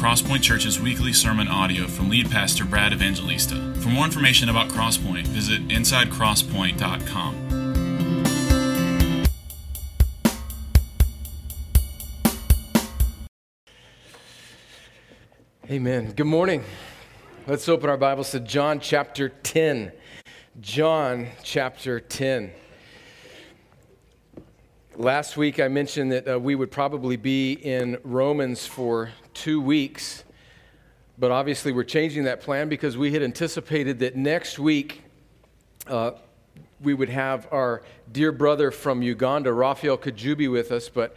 Crosspoint Church's weekly sermon audio from lead pastor Brad Evangelista. For more information about Crosspoint, visit insidecrosspoint.com. Amen. Good morning. Let's open our Bibles to John chapter 10. John chapter 10. Last week I mentioned that uh, we would probably be in Romans for two weeks, but obviously we're changing that plan because we had anticipated that next week uh, we would have our dear brother from Uganda, Raphael Kajubi, with us, but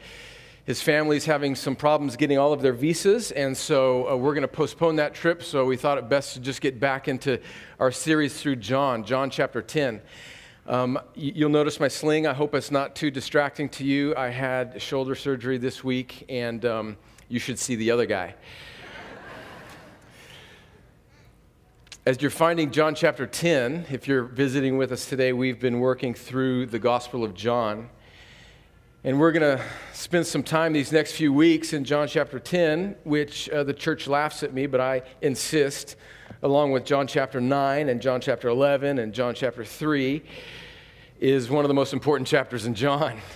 his family's having some problems getting all of their visas, and so uh, we're going to postpone that trip. So we thought it best to just get back into our series through John, John chapter 10. Um, you'll notice my sling. I hope it's not too distracting to you. I had shoulder surgery this week, and um, you should see the other guy. As you're finding John chapter 10, if you're visiting with us today, we've been working through the Gospel of John. And we're going to spend some time these next few weeks in John chapter 10, which uh, the church laughs at me, but I insist, along with John chapter 9 and John chapter 11 and John chapter 3, is one of the most important chapters in John.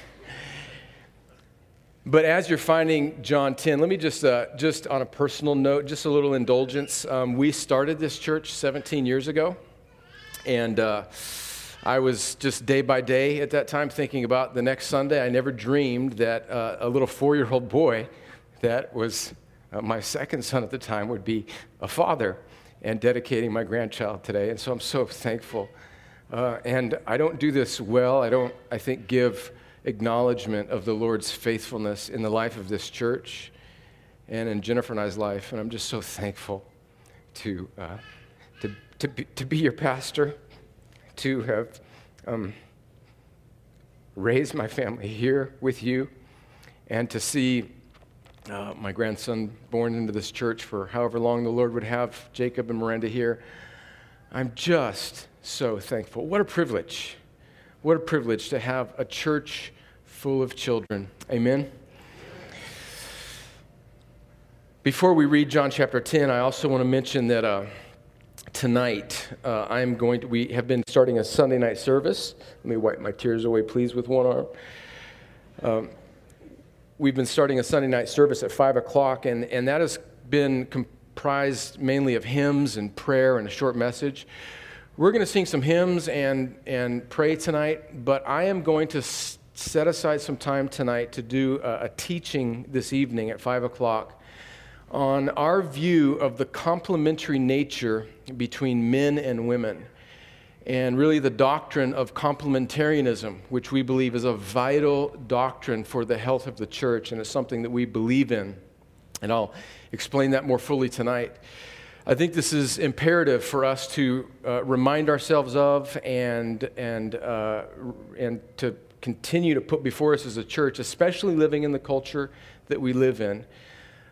But as you're finding John 10, let me just, uh, just on a personal note, just a little indulgence. Um, we started this church 17 years ago, and uh, I was just day by day at that time thinking about the next Sunday. I never dreamed that uh, a little four year old boy that was uh, my second son at the time would be a father and dedicating my grandchild today. And so I'm so thankful. Uh, and I don't do this well. I don't, I think, give acknowledgement of the Lord's faithfulness in the life of this church and in Jennifer and I's life. And I'm just so thankful to, uh, to, to, be, to be your pastor to have um, raised my family here with you and to see uh, my grandson born into this church for however long the Lord would have Jacob and Miranda here. I'm just so thankful. What a privilege. What a privilege to have a church full of children. Amen. Before we read John chapter 10, I also want to mention that. Uh, tonight uh, i'm going to we have been starting a sunday night service. Let me wipe my tears away please with one arm. Um, we've been starting a sunday night service at 5 o'clock and, and that has been comprised mainly of hymns and prayer and a short message. We're going to sing some hymns and, and pray tonight but i am going to s- set aside some time tonight to do a, a teaching this evening at 5 o'clock on our view of the complementary nature between men and women, and really the doctrine of complementarianism, which we believe is a vital doctrine for the health of the church, and it's something that we believe in. And I'll explain that more fully tonight. I think this is imperative for us to uh, remind ourselves of and, and, uh, and to continue to put before us as a church, especially living in the culture that we live in.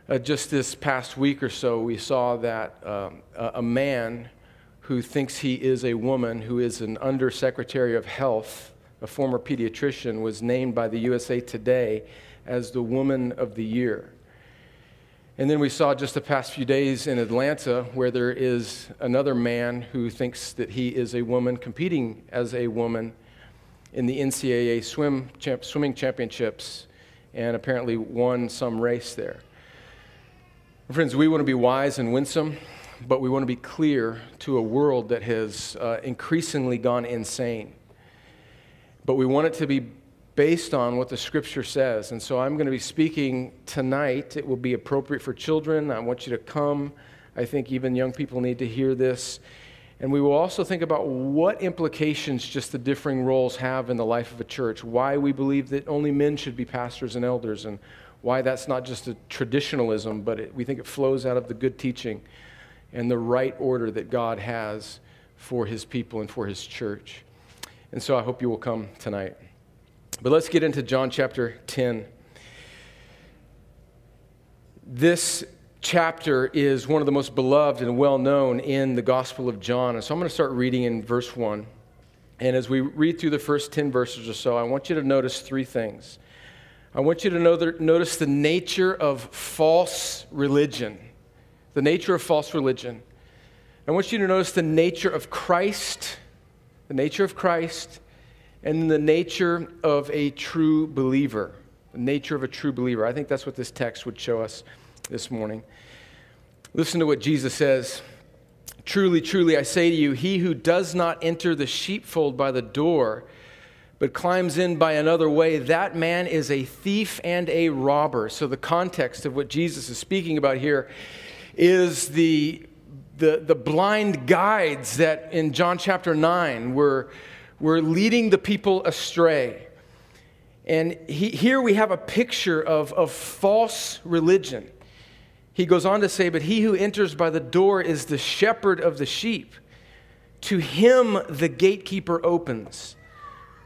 Uh, just this past week or so, we saw that um, a man who thinks he is a woman, who is an undersecretary of health, a former pediatrician, was named by the USA Today as the Woman of the Year. And then we saw just the past few days in Atlanta where there is another man who thinks that he is a woman competing as a woman in the NCAA swim champ, swimming championships and apparently won some race there. Friends, we want to be wise and winsome, but we want to be clear to a world that has uh, increasingly gone insane. But we want it to be based on what the scripture says. And so I'm going to be speaking tonight. It will be appropriate for children. I want you to come. I think even young people need to hear this. And we will also think about what implications just the differing roles have in the life of a church, why we believe that only men should be pastors and elders, and why that's not just a traditionalism, but it, we think it flows out of the good teaching and the right order that God has for his people and for his church. And so I hope you will come tonight. But let's get into John chapter 10. This chapter is one of the most beloved and well known in the Gospel of John. And so I'm going to start reading in verse 1. And as we read through the first 10 verses or so, I want you to notice three things. I want you to notice the nature of false religion. the nature of false religion. I want you to notice the nature of Christ, the nature of Christ, and the nature of a true believer. The nature of a true believer. I think that's what this text would show us this morning. Listen to what Jesus says. Truly, truly, I say to you, he who does not enter the sheepfold by the door, but climbs in by another way, that man is a thief and a robber. So, the context of what Jesus is speaking about here is the, the, the blind guides that in John chapter 9 were, were leading the people astray. And he, here we have a picture of, of false religion. He goes on to say, But he who enters by the door is the shepherd of the sheep. To him the gatekeeper opens.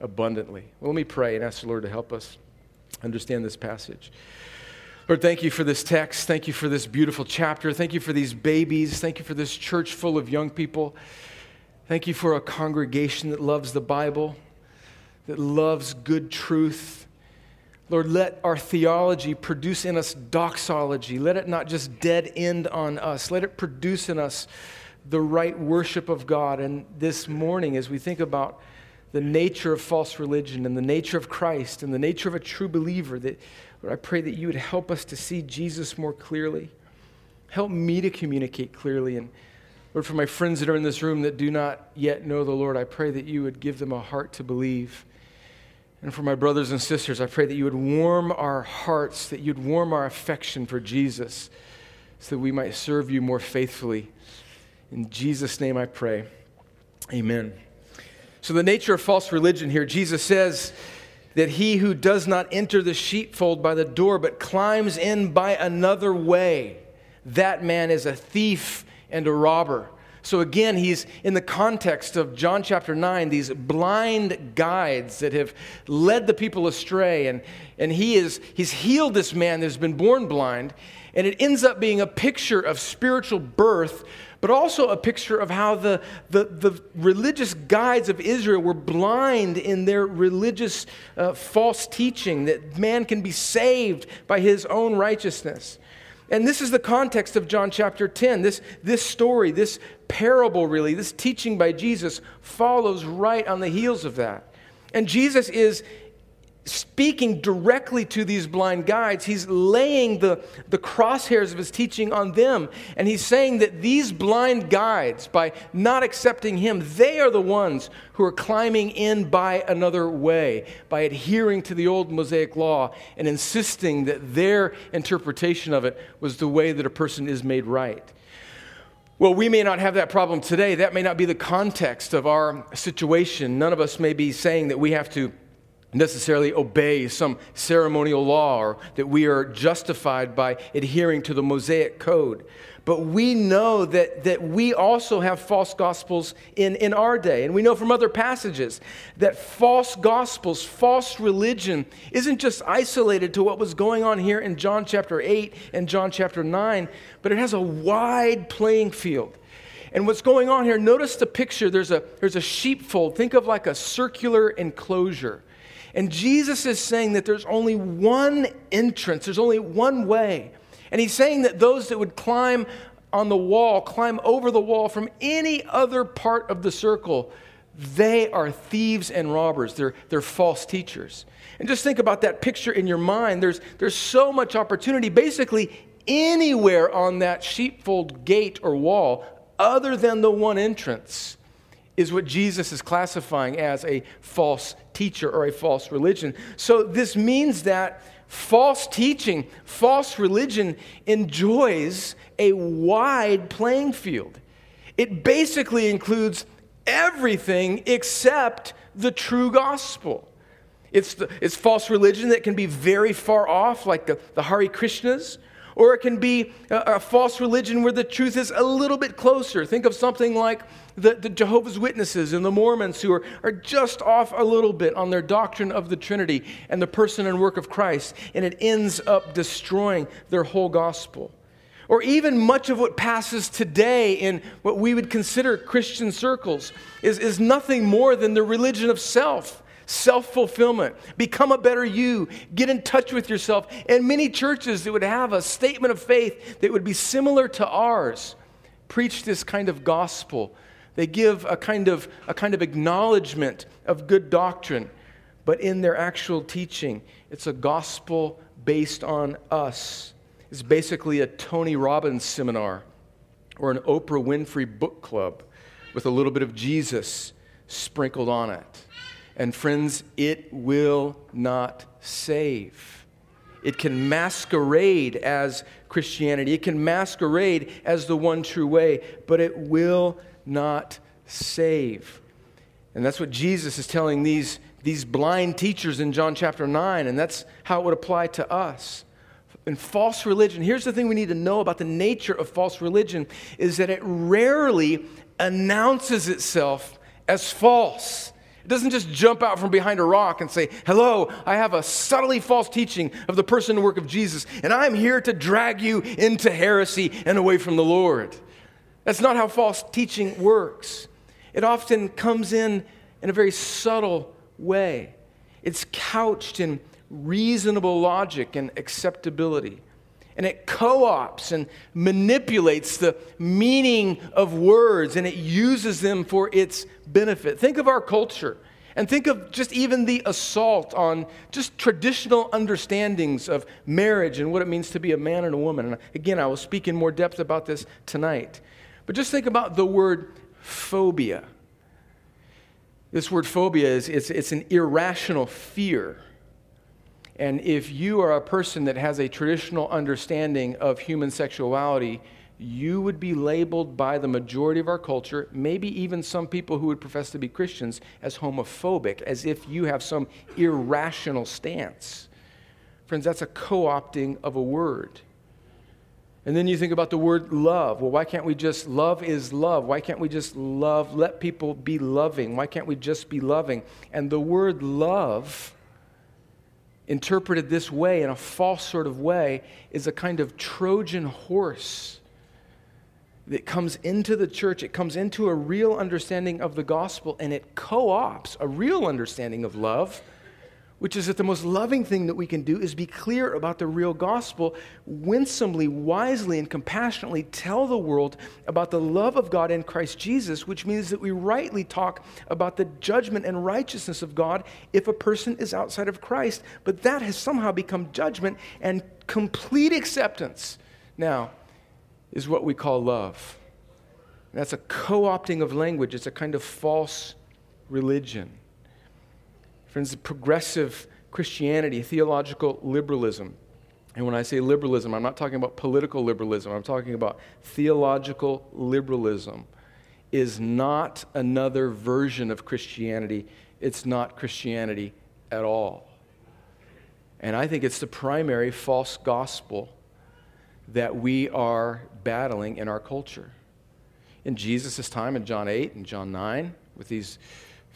abundantly. Well, let me pray and ask the Lord to help us understand this passage. Lord, thank you for this text. Thank you for this beautiful chapter. Thank you for these babies. Thank you for this church full of young people. Thank you for a congregation that loves the Bible, that loves good truth. Lord, let our theology produce in us doxology. Let it not just dead end on us. Let it produce in us the right worship of God. And this morning, as we think about the nature of false religion and the nature of Christ and the nature of a true believer, that Lord, I pray that you would help us to see Jesus more clearly. Help me to communicate clearly. And Lord, for my friends that are in this room that do not yet know the Lord, I pray that you would give them a heart to believe. And for my brothers and sisters, I pray that you would warm our hearts, that you'd warm our affection for Jesus, so that we might serve you more faithfully. In Jesus' name I pray. Amen. So, the nature of false religion here, Jesus says that he who does not enter the sheepfold by the door, but climbs in by another way, that man is a thief and a robber. So again, he's in the context of John chapter 9, these blind guides that have led the people astray. And, and he is, he's healed this man that's been born blind. And it ends up being a picture of spiritual birth but also a picture of how the, the, the religious guides of Israel were blind in their religious uh, false teaching that man can be saved by his own righteousness. And this is the context of John chapter 10. This, this story, this parable, really, this teaching by Jesus follows right on the heels of that. And Jesus is speaking directly to these blind guides. He's laying the, the crosshairs of his teaching on them. And he's saying that these blind guides, by not accepting him, they are the ones who are climbing in by another way, by adhering to the old Mosaic law and insisting that their interpretation of it was the way that a person is made right. Well, we may not have that problem today. That may not be the context of our situation. None of us may be saying that we have to necessarily obey some ceremonial law or that we are justified by adhering to the Mosaic code. But we know that, that we also have false gospels in, in our day. And we know from other passages that false gospels, false religion, isn't just isolated to what was going on here in John chapter 8 and John chapter 9, but it has a wide playing field. And what's going on here, notice the picture. There's a, there's a sheepfold. Think of like a circular enclosure. And Jesus is saying that there's only one entrance, there's only one way. And he's saying that those that would climb on the wall, climb over the wall from any other part of the circle, they are thieves and robbers. They're, they're false teachers. And just think about that picture in your mind. There's, there's so much opportunity. Basically, anywhere on that sheepfold gate or wall other than the one entrance is what Jesus is classifying as a false teacher or a false religion. So this means that false teaching, false religion enjoys a wide playing field. It basically includes everything except the true gospel. It's, the, it's false religion that can be very far off, like the, the Hare Krishnas, or it can be a, a, false religion where the truth is a little bit closer. Think of something like the, the Jehovah's Witnesses and the Mormons who are, are just off a little bit on their doctrine of the Trinity and the person and work of Christ, and it ends up destroying their whole gospel. Or even much of what passes today in what we would consider Christian circles is, is nothing more than the religion of self self fulfillment, become a better you, get in touch with yourself. And many churches that would have a statement of faith that would be similar to ours preach this kind of gospel. They give a kind of, a kind of acknowledgement of good doctrine, but in their actual teaching, it's a gospel based on us. It's basically a Tony Robbins seminar or an Oprah Winfrey book club with a little bit of Jesus sprinkled on it. And friends, it will not save. It can masquerade as Christianity, it can masquerade as the one true way, but it will not save. And that's what Jesus is telling these, these blind teachers in John chapter 9, and that's how it would apply to us. In false religion, here's the thing we need to know about the nature of false religion is that it rarely announces itself as false. It doesn't just jump out from behind a rock and say, Hello, I have a subtly false teaching of the person and work of Jesus, and I'm here to drag you into heresy and away from the Lord. That's not how false teaching works. It often comes in in a very subtle way, it's couched in reasonable logic and acceptability and it co opts and manipulates the meaning of words and it uses them for its benefit. Think of our culture and think of just even the assault on just traditional understandings of marriage and what it means to be a man and a woman. And again, I will speak in more depth about this tonight. But just think about the word phobia. This word phobia is it's, it's an irrational fear and if you are a person that has a traditional understanding of human sexuality, you would be labeled by the majority of our culture, maybe even some people who would profess to be Christians, as homophobic, as if you have some irrational stance. Friends, that's a co opting of a word. And then you think about the word love. Well, why can't we just, love is love. Why can't we just love, let people be loving? Why can't we just be loving? And the word love interpreted this way, in a false sort of way, is a kind of Trojan horse that comes into the church. It comes into a real understanding of the gospel and it co ops a real understanding of love which is that the most loving thing that we can do is be clear about the real gospel, winsomely, wisely, and compassionately tell the world about the love of God in Christ Jesus, which means that we rightly talk about the judgment and righteousness of God if a person is outside of Christ. But that has somehow become judgment and complete acceptance now is what we call love. That's a co opting of language, it's a kind of false religion. Friends, progressive Christianity, theological liberalism. And when I say liberalism, I'm not talking about political liberalism, I'm talking about theological liberalism, is not another version of Christianity. It's not Christianity at all. And I think it's the primary false gospel that we are battling in our culture. In Jesus' time, in John 8 and John 9, with these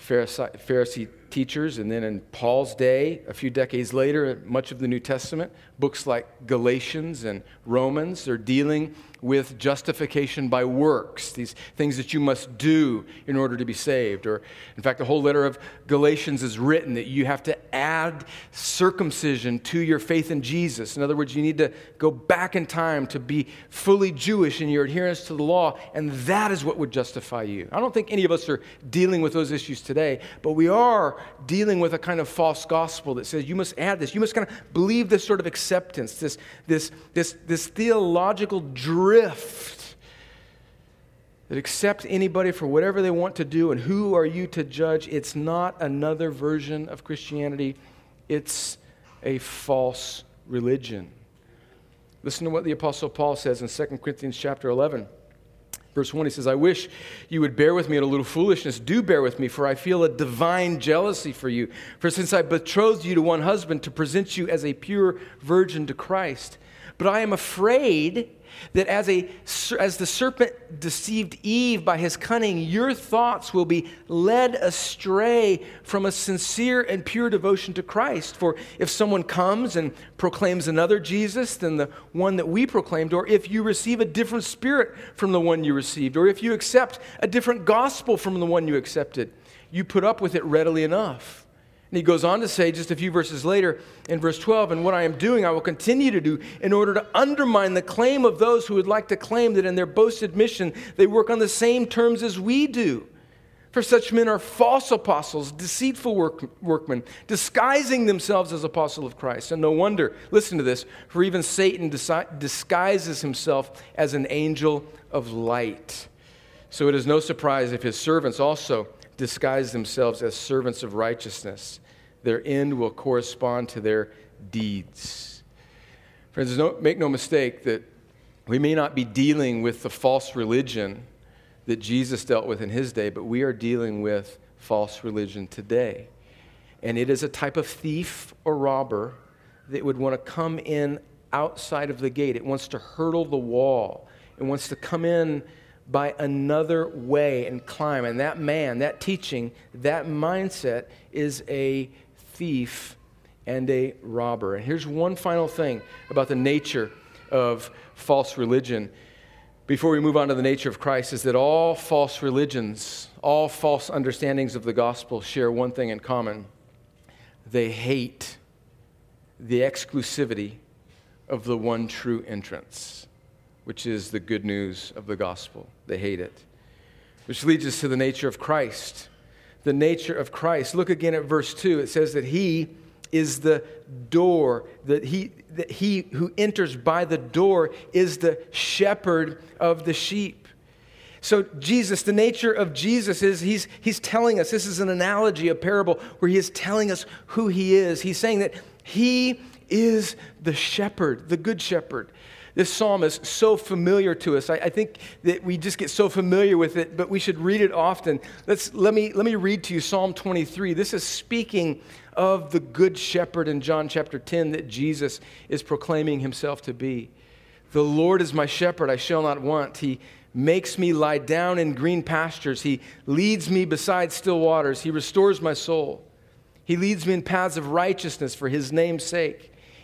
Pharisee teachers, and then in Paul's day, a few decades later, much of the New Testament, books like Galatians and Romans are dealing with justification by works, these things that you must do in order to be saved. Or, in fact, the whole letter of Galatians is written that you have to add circumcision to your faith in Jesus. In other words, you need to go back in time to be fully Jewish in your adherence to the law, and that is what would justify you. I don't think any of us are dealing with those issues today, but we are dealing with a kind of false gospel that says you must add this. You must kind of believe this sort of acceptance, this, this, this, this theological drift that accepts anybody for whatever they want to do and who are you to judge. It's not another version of Christianity, it's a false religion. Listen to what the Apostle Paul says in 2 Corinthians chapter 11. Verse 1, he says, I wish you would bear with me in a little foolishness. Do bear with me, for I feel a divine jealousy for you. For since I betrothed you to one husband to present you as a pure virgin to Christ, but I am afraid that as, a, as the serpent deceived Eve by his cunning, your thoughts will be led astray from a sincere and pure devotion to Christ. For if someone comes and proclaims another Jesus than the one that we proclaimed, or if you receive a different spirit from the one you received, or if you accept a different gospel from the one you accepted, you put up with it readily enough. And he goes on to say just a few verses later in verse 12, and what I am doing, I will continue to do in order to undermine the claim of those who would like to claim that in their boasted mission they work on the same terms as we do. For such men are false apostles, deceitful work, workmen, disguising themselves as apostles of Christ. And no wonder, listen to this, for even Satan disguises himself as an angel of light. So it is no surprise if his servants also disguise themselves as servants of righteousness. Their end will correspond to their deeds. Friends, no, make no mistake that we may not be dealing with the false religion that Jesus dealt with in his day, but we are dealing with false religion today. And it is a type of thief or robber that would want to come in outside of the gate. It wants to hurdle the wall. It wants to come in by another way and climb. And that man, that teaching, that mindset is a thief and a robber. And here's one final thing about the nature of false religion before we move on to the nature of Christ is that all false religions, all false understandings of the gospel share one thing in common they hate the exclusivity of the one true entrance which is the good news of the gospel. They hate it. Which leads us to the nature of Christ. The nature of Christ. Look again at verse 2. It says that he is the door, that he, that he who enters by the door is the shepherd of the sheep. So, Jesus, the nature of Jesus is he's, he's telling us, this is an analogy, a parable, where he is telling us who he is. He's saying that he is the shepherd, the good shepherd. This psalm is so familiar to us. I, I, think that we just get so familiar with it, but we should read it often. Let's, let, me, let me read to you Psalm 23. This is speaking of the Good Shepherd in John chapter 10 that Jesus is proclaiming himself to be. The Lord is my shepherd, I shall not want. He makes me lie down in green pastures. He leads me beside still waters. He restores my soul. He leads me in paths of righteousness for his name's sake.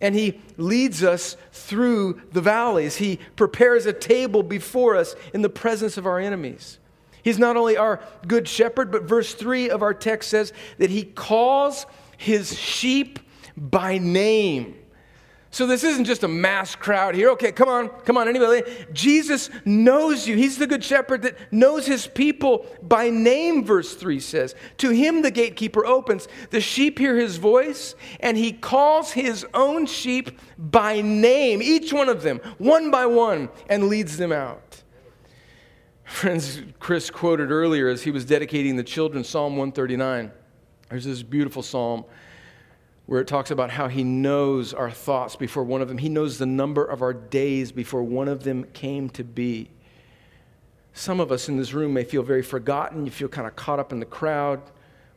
and he leads us through the valleys. He prepares a table before us in the presence of our enemies. He's not only our good shepherd, but verse 3 of our text says that he calls his sheep by name. So this isn't just a mass crowd here. Okay, come on, come on, anybody. Jesus knows you. He's the good shepherd that knows his people by name, verse 3 says. To him the gatekeeper opens. The sheep hear his voice, and he calls his own sheep by name, each one of them, one by one, and leads them out. Friends, Chris quoted earlier as he was dedicating the children Psalm 139. There's this beautiful psalm where it talks about how he knows our thoughts before one of them. He knows the number of our days before one of them came to be. Some of us in this room may feel very forgotten. You feel kind of caught up in the crowd.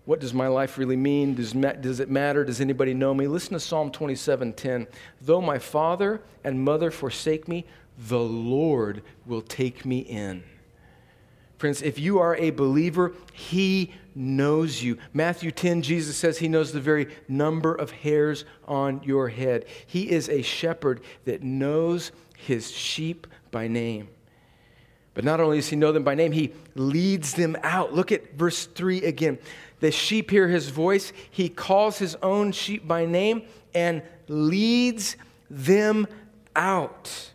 What does my life really mean? Does, does it matter? Does anybody know me? Listen to Psalm 27:10. Though my father and mother forsake me, the Lord will take me in. Friends, if you are a believer, He knows you. Matthew 10, Jesus says he knows the very number of hairs on your head. He is a shepherd that knows his sheep by name. But not only does he know them by name, he leads them out. Look at verse 3 again. The sheep hear his voice. He calls his own sheep by name and leads them out.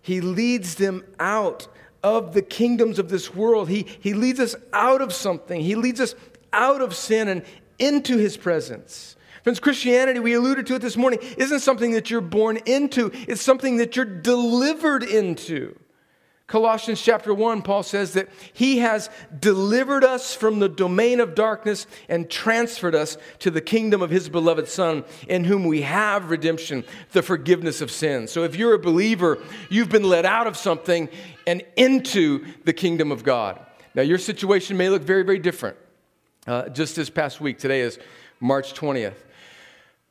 He leads them out of the kingdoms of this world. He, he leads us out of something, He leads us out of sin and into His presence. Friends, Christianity, we alluded to it this morning, isn't something that you're born into, it's something that you're delivered into. Colossians chapter 1, Paul says that he has delivered us from the domain of darkness and transferred us to the kingdom of his beloved Son, in whom we have redemption, the forgiveness of sins. So if you're a believer, you've been led out of something and into the kingdom of God. Now, your situation may look very, very different. Uh, just this past week, today is March 20th.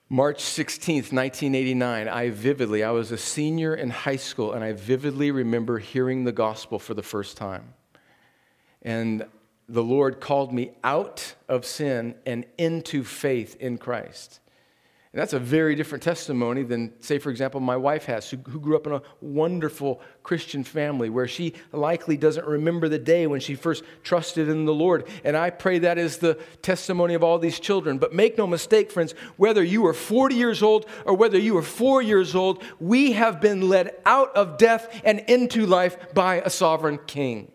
March 16th, 1989, I vividly, I was a senior in high school, and I vividly remember hearing the gospel for the first time. And the Lord called me out of sin and into faith in Christ. And that's a very different testimony than, say, for example, my wife has, who, who, grew up in a wonderful Christian family where she likely doesn't remember the day when she first trusted in the Lord. And I pray that is the testimony of all these children. But make no mistake, friends, whether you are 40 years old or whether you are four years old, we have been led out of death and into life by a sovereign king.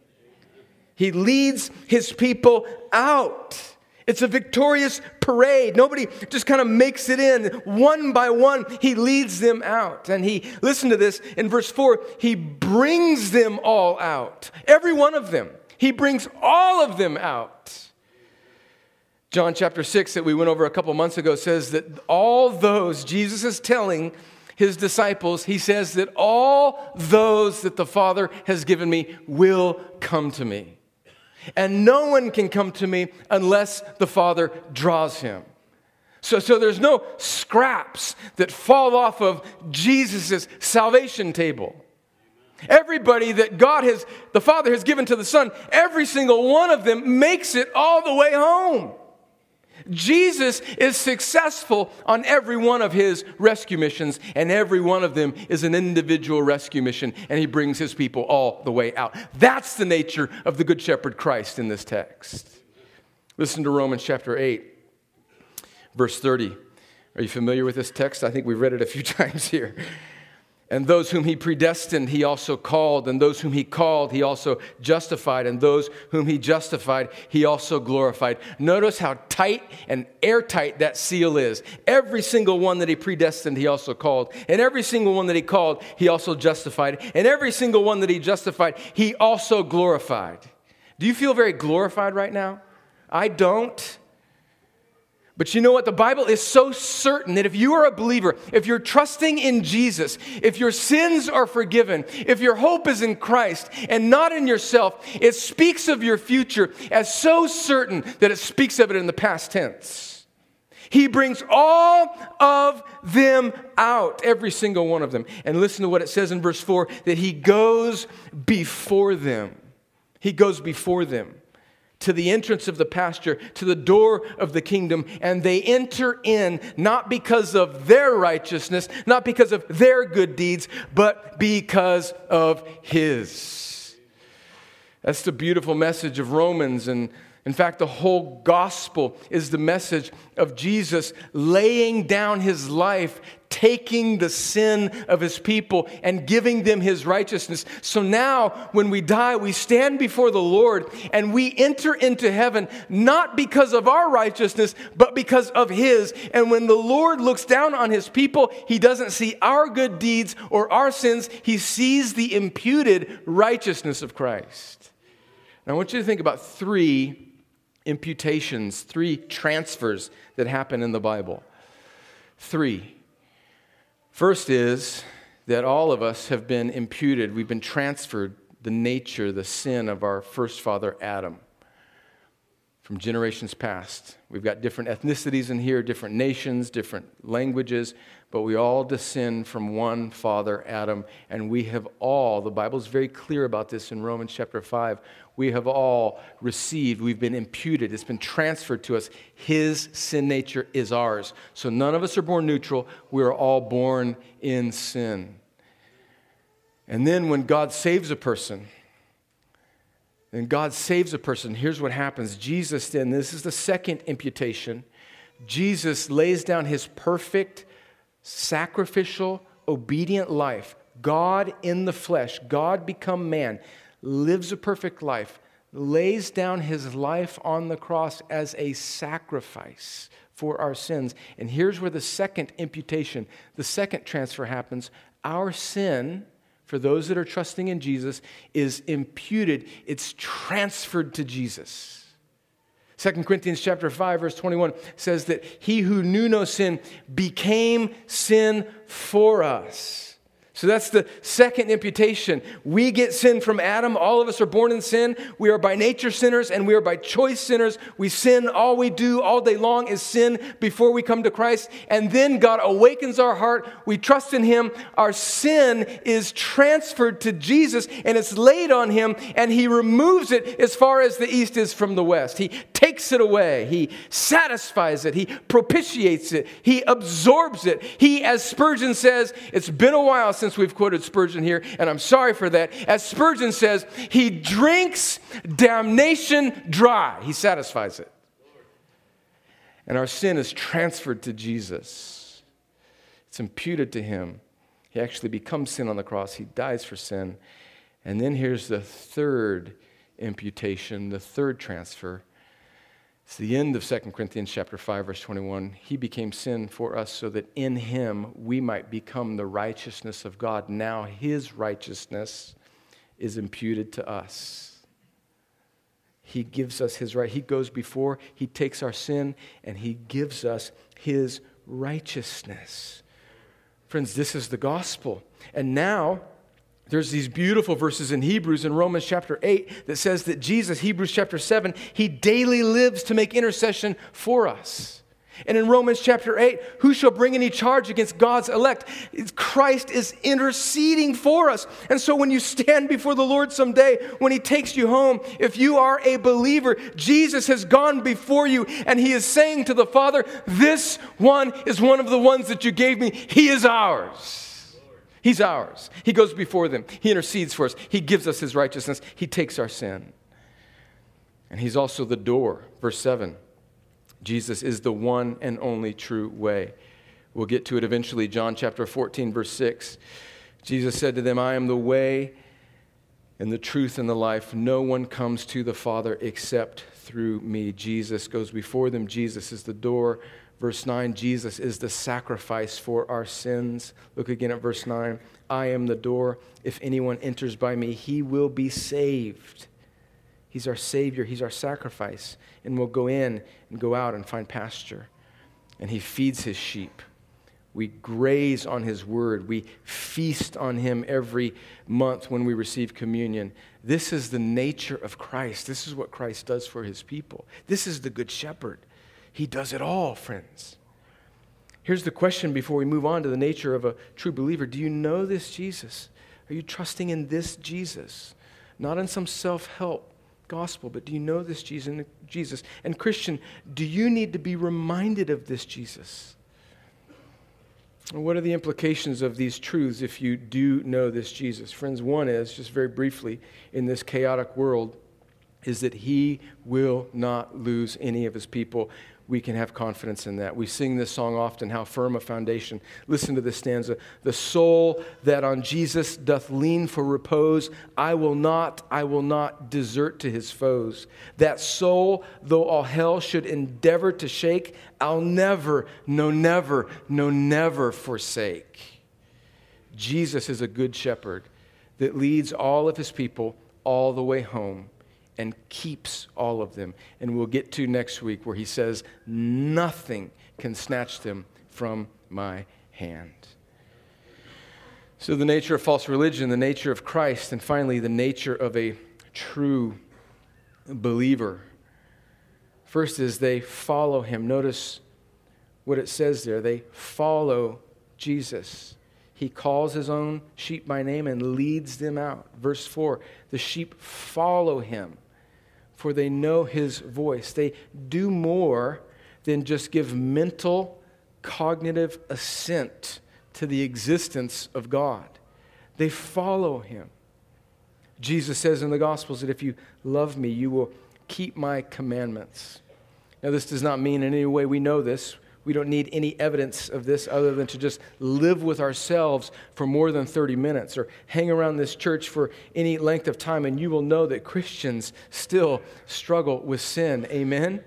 He leads his people out. It's a victorious parade. Nobody just kind of makes it in. One by one, he leads them out. And he, listen to this, in verse 4, he brings them all out. Every one of them. He brings all of them out. John chapter 6, that we went over a couple months ago, says that all those, Jesus is telling his disciples, he says that all those that the Father has given me will come to me. And no one can come to me unless the Father draws him. So, so there's no scraps that fall off of Jesus' salvation table. Everybody that God has, the Father has given to the Son, every single one of them makes it all the way home. Jesus is successful on every one of his rescue missions, and every one of them is an individual rescue mission, and he brings his people all the way out. That's the nature of the Good Shepherd Christ in this text. Listen to Romans chapter 8, verse 30. Are you familiar with this text? I think we've read it a few times here. And those whom he predestined, he also called. And those whom he called, he also justified. And those whom he justified, he also glorified. Notice how tight and airtight that seal is. Every single one that he predestined, he also called. And every single one that he called, he also justified. And every single one that he justified, he also glorified. Do you feel very glorified right now? I don't. But you know what? The Bible is so certain that if you are a believer, if you're trusting in Jesus, if your sins are forgiven, if your hope is in Christ and not in yourself, it speaks of your future as so certain that it speaks of it in the past tense. He brings all of them out, every single one of them. And listen to what it says in verse 4 that He goes before them. He goes before them to the entrance of the pasture, to the door of the kingdom, and they enter in not because of their righteousness, not because of their good deeds, but because of His. That's the beautiful message of Romans. And in fact, the whole gospel is the message of Jesus laying down His life taking the sin of his people and giving them his righteousness. So now, when we die, we stand before the Lord and we enter into heaven not because of our righteousness, but because of his. And when the Lord looks down on his people, he doesn't see our good deeds or our sins, he sees the imputed righteousness of Christ. Now, I want you to think about three imputations, three transfers that happen in the Bible. Three. First is that all of us have been imputed, we've been transferred the nature, the sin of our first father, Adam, from generations past. We've got different ethnicities in here, different nations, different languages, but we all descend from one father, Adam, and we have all, the Bible is very clear about this in Romans chapter 5, we have all received, we've been imputed, it's been transferred to us. His sin nature is ours. So none of us are born neutral, we are all born in sin. And then when God saves a person, then God saves a person. Here's what happens Jesus, then, this is the second imputation. Jesus lays down his perfect, sacrificial, obedient life. God in the flesh, God become man, lives a perfect life, lays down his life on the cross as a sacrifice for our sins. And here's where the second imputation, the second transfer happens. Our sin for those that are trusting in Jesus is imputed, it's transferred to Jesus. 2 Corinthians chapter 5 verse 21 says that he who knew no sin became sin for us. So that's the second imputation. We get sin from Adam. All of us are born in sin. We are by nature sinners and we are by choice sinners. We sin. All we do all day long is sin before we come to Christ. And then God awakens our heart. We trust in Him. Our sin is transferred to Jesus and it's laid on Him and He removes it as far as the east is from the west. He takes it away. He satisfies it. He propitiates it. He absorbs it. He, as Spurgeon says, it's been a while since we've quoted Spurgeon here, and I'm sorry for that. As Spurgeon says, he drinks damnation dry, he satisfies it. And our sin is transferred to Jesus, it's imputed to him. He actually becomes sin on the cross, he dies for sin. And then here's the third imputation, the third transfer. It's the end of 2 Corinthians chapter 5 verse 21. He became sin for us so that in him we might become the righteousness of God. Now his righteousness is imputed to us. He gives us his right. He goes before, he takes our sin and he gives us his righteousness. Friends, this is the gospel. And now there's these beautiful verses in Hebrews in Romans chapter 8 that says that Jesus, Hebrews chapter 7, he daily lives to make intercession for us. And in Romans chapter 8, who shall bring any charge against God's elect? Christ is interceding for us. And so when you stand before the Lord someday, when He takes you home, if you are a believer, Jesus has gone before you and He is saying to the Father, This one is one of the ones that you gave me. He is ours. He's ours. He goes before them. He intercedes for us. He gives us his righteousness. He takes our sin. And he's also the door. Verse 7 Jesus is the one and only true way. We'll get to it eventually. John chapter 14, verse 6. Jesus said to them, I am the way and the truth and the life. No one comes to the Father except through me. Jesus goes before them. Jesus is the door. Verse 9, Jesus is the sacrifice for our sins. Look again at verse 9. I am the door. If anyone enters by me, he will be saved. He's our Savior, He's our sacrifice, and we'll go in and go out and find pasture. And He feeds His sheep. We graze on His word. We feast on Him every month when we receive communion. This is the nature of Christ. This is what Christ does for His people. This is the Good Shepherd. He does it all, friends. Here's the question before we move on to the nature of a true believer Do you know this Jesus? Are you trusting in this Jesus? Not in some self help gospel, but do you know this Jesus? And, Christian, do you need to be reminded of this Jesus? What are the implications of these truths if you do know this Jesus? Friends, one is, just very briefly, in this chaotic world, is that he will not lose any of his people we can have confidence in that. We sing this song often, How Firm a Foundation. Listen to this stanza. The soul that on Jesus doth lean for repose, I will not, I will not desert to his foes. That soul, though all hell should endeavor to shake, I'll never, no, never, no, never forsake. Jesus is a good shepherd that leads all of his people all the way home and keeps all of them. And we'll get to next week where he says, Nothing can snatch them from my hand. So, the nature of false religion, the nature of Christ, and finally, the nature of a true believer. First is they follow him. Notice what it says there. They follow Jesus. He calls his own sheep by name and leads them out. Verse 4 the sheep follow him. For they know his voice. They do more than just give mental, cognitive assent to the existence of God. They follow him. Jesus says in the Gospels that if you love me, you will keep my commandments. Now, this does not mean in any way we know this. We don't need any evidence of this other than to just live with ourselves for more than 30 minutes or hang around this church for any length of time, and you will know that Christians still struggle with sin. Amen?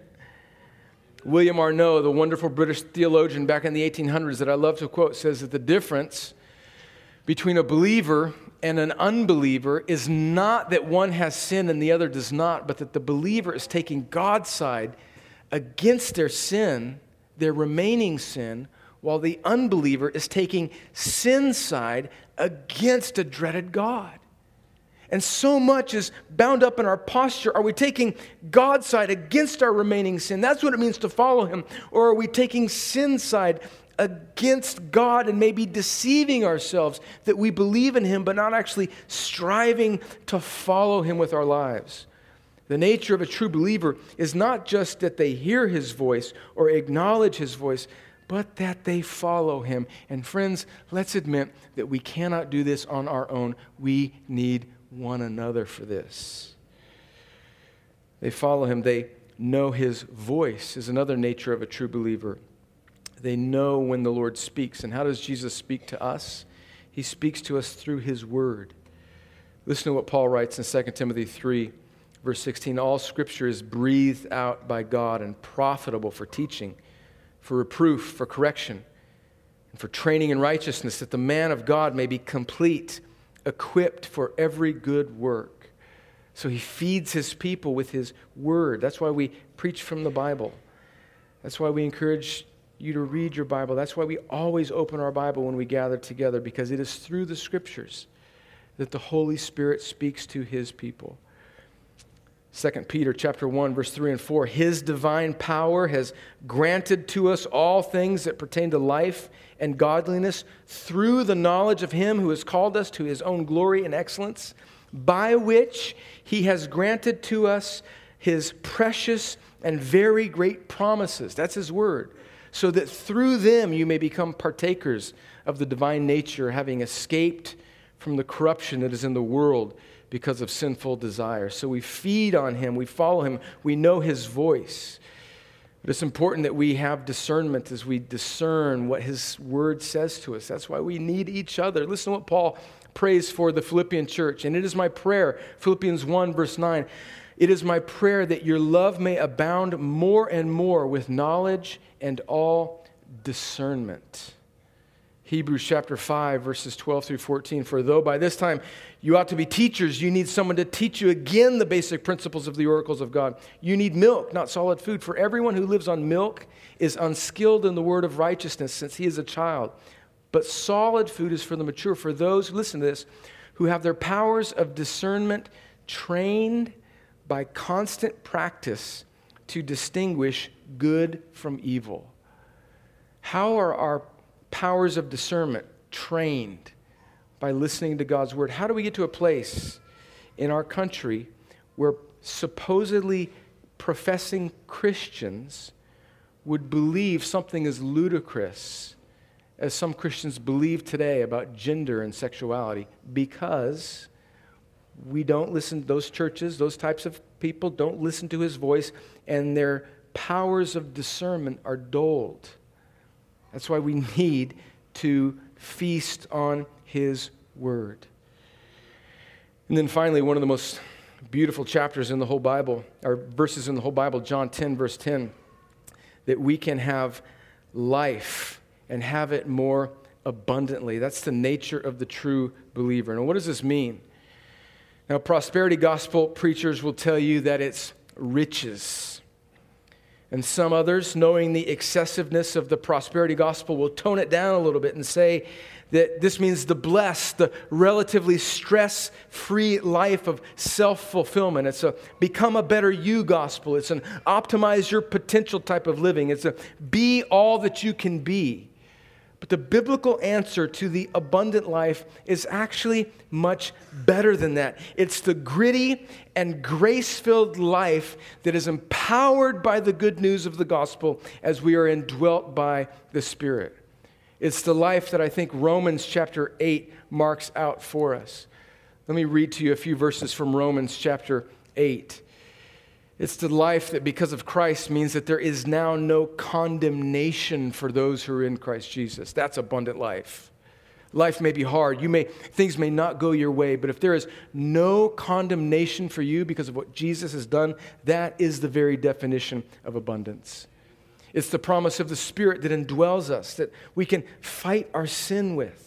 William Arnot, the wonderful British theologian back in the 1800s that I love to quote, says that the difference between a believer and an unbeliever is not that one has sin and the other does not, but that the believer is taking God's side against their sin their remaining sin, while the unbeliever is taking sin's side against a dreaded God. And so much is bound up in our posture. Are we taking God's side against our remaining sin? That's what it means to follow Him. Or are we taking sin's side against God and maybe deceiving ourselves that we believe in Him, but not actually striving to follow Him with our lives? The nature of a true believer is not just that they hear his voice or acknowledge his voice, but that they follow him. And friends, let's admit that we cannot do this on our own. We need one another for this. They follow him, they know his voice, is another nature of a true believer. They know when the Lord speaks. And how does Jesus speak to us? He speaks to us through his word. Listen to what Paul writes in 2 Timothy 3 Verse 16 All scripture is breathed out by God and profitable for teaching, for reproof, for correction, and for training in righteousness, that the man of God may be complete, equipped for every good work. So he feeds his people with his word. That's why we preach from the Bible. That's why we encourage you to read your Bible. That's why we always open our Bible when we gather together, because it is through the scriptures that the Holy Spirit speaks to his people. 2 Peter chapter 1 verse 3 and 4 his divine power has granted to us all things that pertain to life and godliness through the knowledge of him who has called us to his own glory and excellence by which he has granted to us his precious and very great promises. That's his word. So that through them you may become partakers of the divine nature having escaped from the corruption that is in the world because of sinful desire. So we feed on him, we follow him, we know his voice. But it's important that we have discernment as we discern what his word says to us. That's why we need each other. Listen to what Paul prays for the Philippian church. And it is my prayer, Philippians 1, verse 9. It is my prayer that your love may abound more and more with knowledge and all discernment. Hebrews chapter 5, verses 12 through 14. For though by this time you ought to be teachers, you need someone to teach you again the basic principles of the oracles of God. You need milk, not solid food. For everyone who lives on milk is unskilled in the word of righteousness, since he is a child. But solid food is for the mature, for those, listen to this, who have their powers of discernment trained by constant practice to distinguish good from evil. How are our powers of discernment trained by listening to God's word. How do we get to a place in our country where supposedly professing Christians would believe something as ludicrous as some Christians believe today about gender and sexuality because we don't listen to those churches, those types of people don't listen to his voice, and their powers of discernment are dulled. That's why we need to feast on His Word. And then finally, one of the most beautiful chapters in the whole Bible, or verses in the whole Bible, John 10, verse 10, that we can have life and have it more abundantly. That's the nature of the true believer. And what does this mean? Now, prosperity gospel preachers will tell you that it's riches and some others, knowing the excessiveness of the prosperity gospel, will tone it down a little bit and say that this means the blessed, the relatively stress free life of self fulfillment. It's a become a better you gospel. It's an optimize your potential type of living. It's a be all that you can be. But the biblical answer to the abundant life is actually much better than that. It's the gritty and grace filled life that is empowered by the good news of the gospel as we are indwelt by the Spirit. It's the life that I think Romans chapter 8 marks out for us. Let me read to you a few verses from Romans chapter 8. It's the life that, because of Christ, means that there is now no condemnation for those who are in Christ Jesus. That's abundant life. Life may be hard. You may, things may not go your way, but if there is no condemnation for you because of what Jesus has done, that is the very definition of abundance. It's the promise of the Spirit that indwells us, that we can fight our sin with.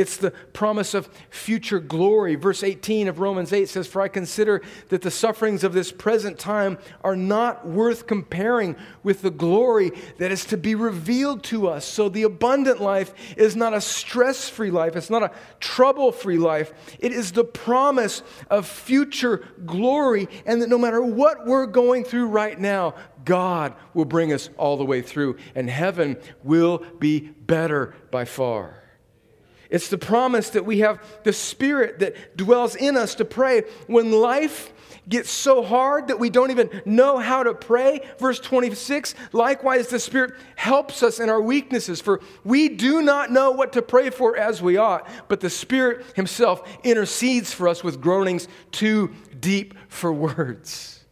It's the promise of future glory. Verse 18 of Romans 8 says, For I consider that the sufferings of this present time are not worth comparing with the glory that is to be revealed to us. So the abundant life is not a stress free life, it's not a trouble free life. It is the promise of future glory, and that no matter what we're going through right now, God will bring us all the way through, and heaven will be better by far. It's the promise that we have the Spirit that dwells in us to pray. When life gets so hard that we don't even know how to pray, verse 26, likewise the Spirit helps us in our weaknesses, for we do not know what to pray for as we ought, but the Spirit Himself intercedes for us with groanings too deep for words.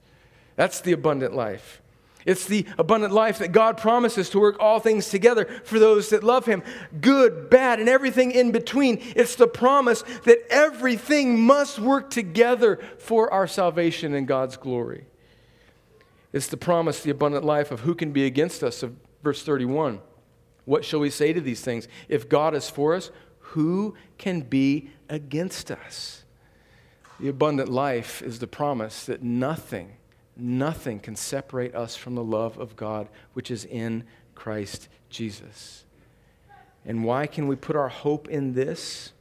That's the abundant life. It's the abundant life that God promises to work all things together for those that love Him good, bad, and everything in between. It's the promise that everything must work together for our salvation and God's glory. It's the promise, the abundant life of who can be against us, of verse 31. What shall we say to these things? If God is for us, who can be against us? The abundant life is the promise that nothing nothing can separate us from the love of God which is in Christ Jesus. And why can we put our hope in this?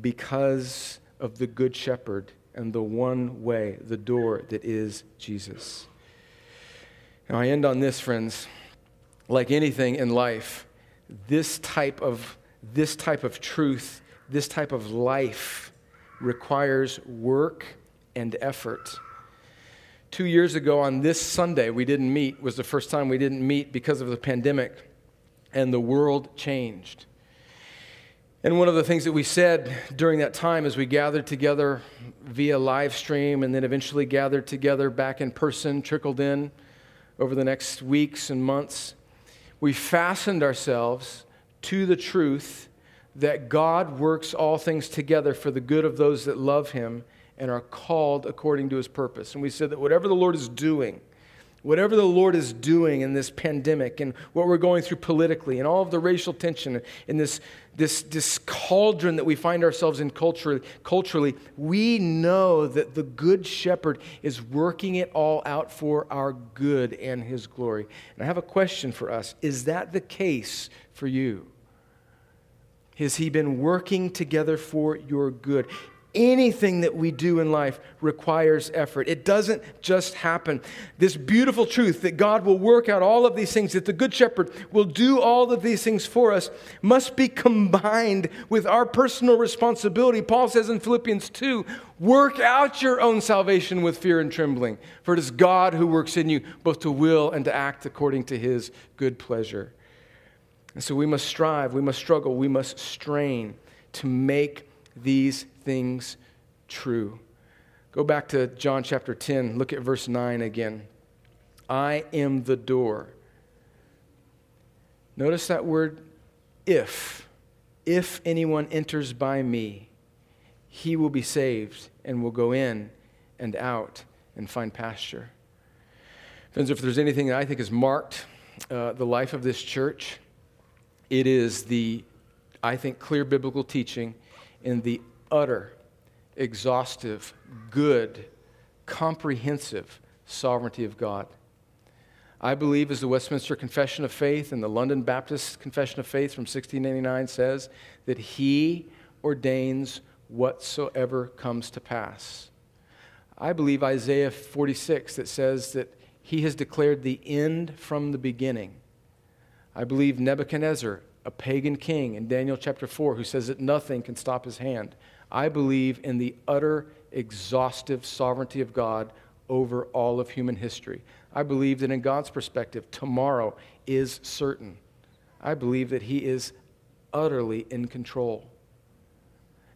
Because of the Good Shepherd and the one way, the door that is Jesus. Now, I end on this, friends. Like anything in life, this type of, this type of truth, this type of life requires work and effort two years ago on this Sunday, we didn't meet, was the first time we didn't meet because of the pandemic, and the world changed. And one of the things that we said during that time as we gathered together via live stream and then eventually gathered together back in person, trickled in over the next weeks and months, we fastened ourselves to the truth that God works all things together for the good of those that love Him and are called according to his purpose. And we said that whatever the Lord is doing, whatever the Lord is doing in this pandemic and what we're going through politically and all of the racial tension in this, this, this cauldron that we find ourselves in culturally, culturally, we know that the Good Shepherd is working it all out for our good and his glory. And I have a question for us Is that the case for you? Has he been working together for your good? Anything that we do in life requires effort. It doesn't just happen. This beautiful truth that God will work out all of these things, that the Good Shepherd will do all of these things for us, must be combined with our personal responsibility. Paul says in Philippians 2 work out your own salvation with fear and trembling, for it is God who works in you both to will and to act according to his good pleasure. And so we must strive, we must struggle, we must strain to make these things true. Go back to John chapter 10, look at verse 9 again. I am the door. Notice that word if. If anyone enters by me, he will be saved and will go in and out and find pasture. Friends, if there's anything that I think has marked uh, the life of this church, it is the, I think, clear biblical teaching in the utter, exhaustive, good, comprehensive sovereignty of God. I believe, as the Westminster Confession of Faith and the London Baptist Confession of Faith from 1689 says, that He ordains whatsoever comes to pass. I believe Isaiah 46 that says that He has declared the end from the beginning. I believe Nebuchadnezzar a pagan king in Daniel chapter 4 who says that nothing can stop his hand. I believe in the utter, exhaustive sovereignty of God over all of human history. I believe that in God's perspective, tomorrow is certain. I believe that He is utterly in control.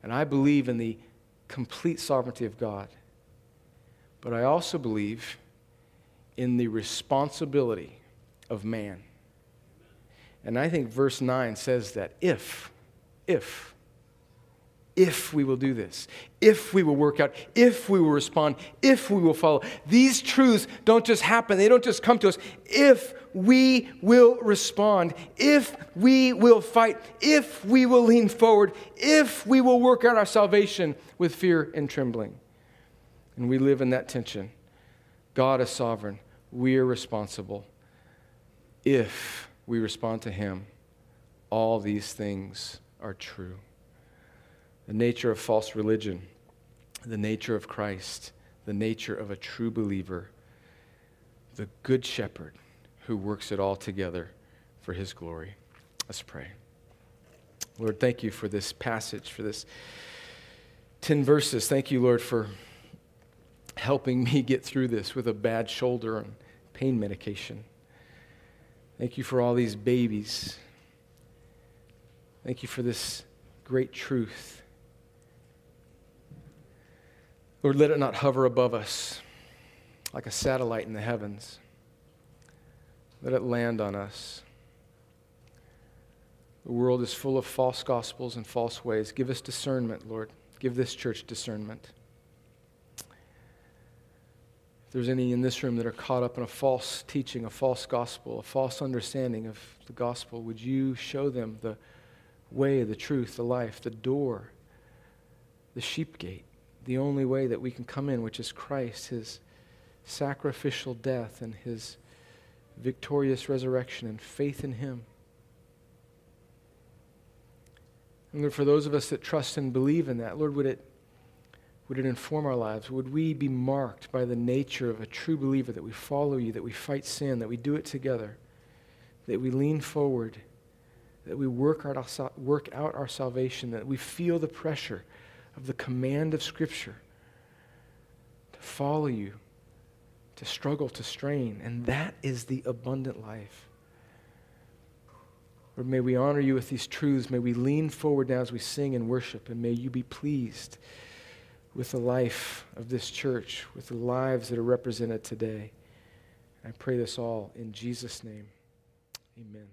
And I believe in the complete sovereignty of God. But I also believe in the responsibility of man. And I think verse 9 says that if, if, if we will do this, if we will work out, if we will respond, if we will follow, these truths don't just happen, they don't just come to us. If we will respond, if we will fight, if we will lean forward, if we will work out our salvation with fear and trembling. And we live in that tension. God is sovereign, we are responsible. If we respond to Him, all these things are true. The nature of false religion, the nature of Christ, the nature of a true believer, the good shepherd who works it all together for His glory. Let's pray. Lord, thank you for this passage, for this 10 verses. Thank you, Lord, for helping me get through this with a bad shoulder and pain medication. Thank you for all these babies. Thank you for this great truth. Lord, let it not hover above us like a satellite in the heavens. Let it land on us. The world is full of false gospels and false ways. Give us discernment, Lord. Give this church discernment. If there's any in this room that are caught up in a false teaching, a false gospel, a false understanding of the gospel, would you show them the way, the truth, the life, the door, the sheep gate, the only way that we can come in, which is Christ, his sacrificial death and his victorious resurrection and faith in him. And for those of us that trust and believe in that, Lord, would it would it inform our lives? Would we be marked by the nature of a true believer that we follow you, that we fight sin, that we do it together, that we lean forward, that we work out our, work out our salvation, that we feel the pressure of the command of Scripture to follow you, to struggle, to strain. And that is the abundant life. Lord, may we honor you with these truths. May we lean forward now as we sing and worship, and may you be pleased with the life of this church, with the lives that are represented today. I pray this all in Jesus' name. Amen.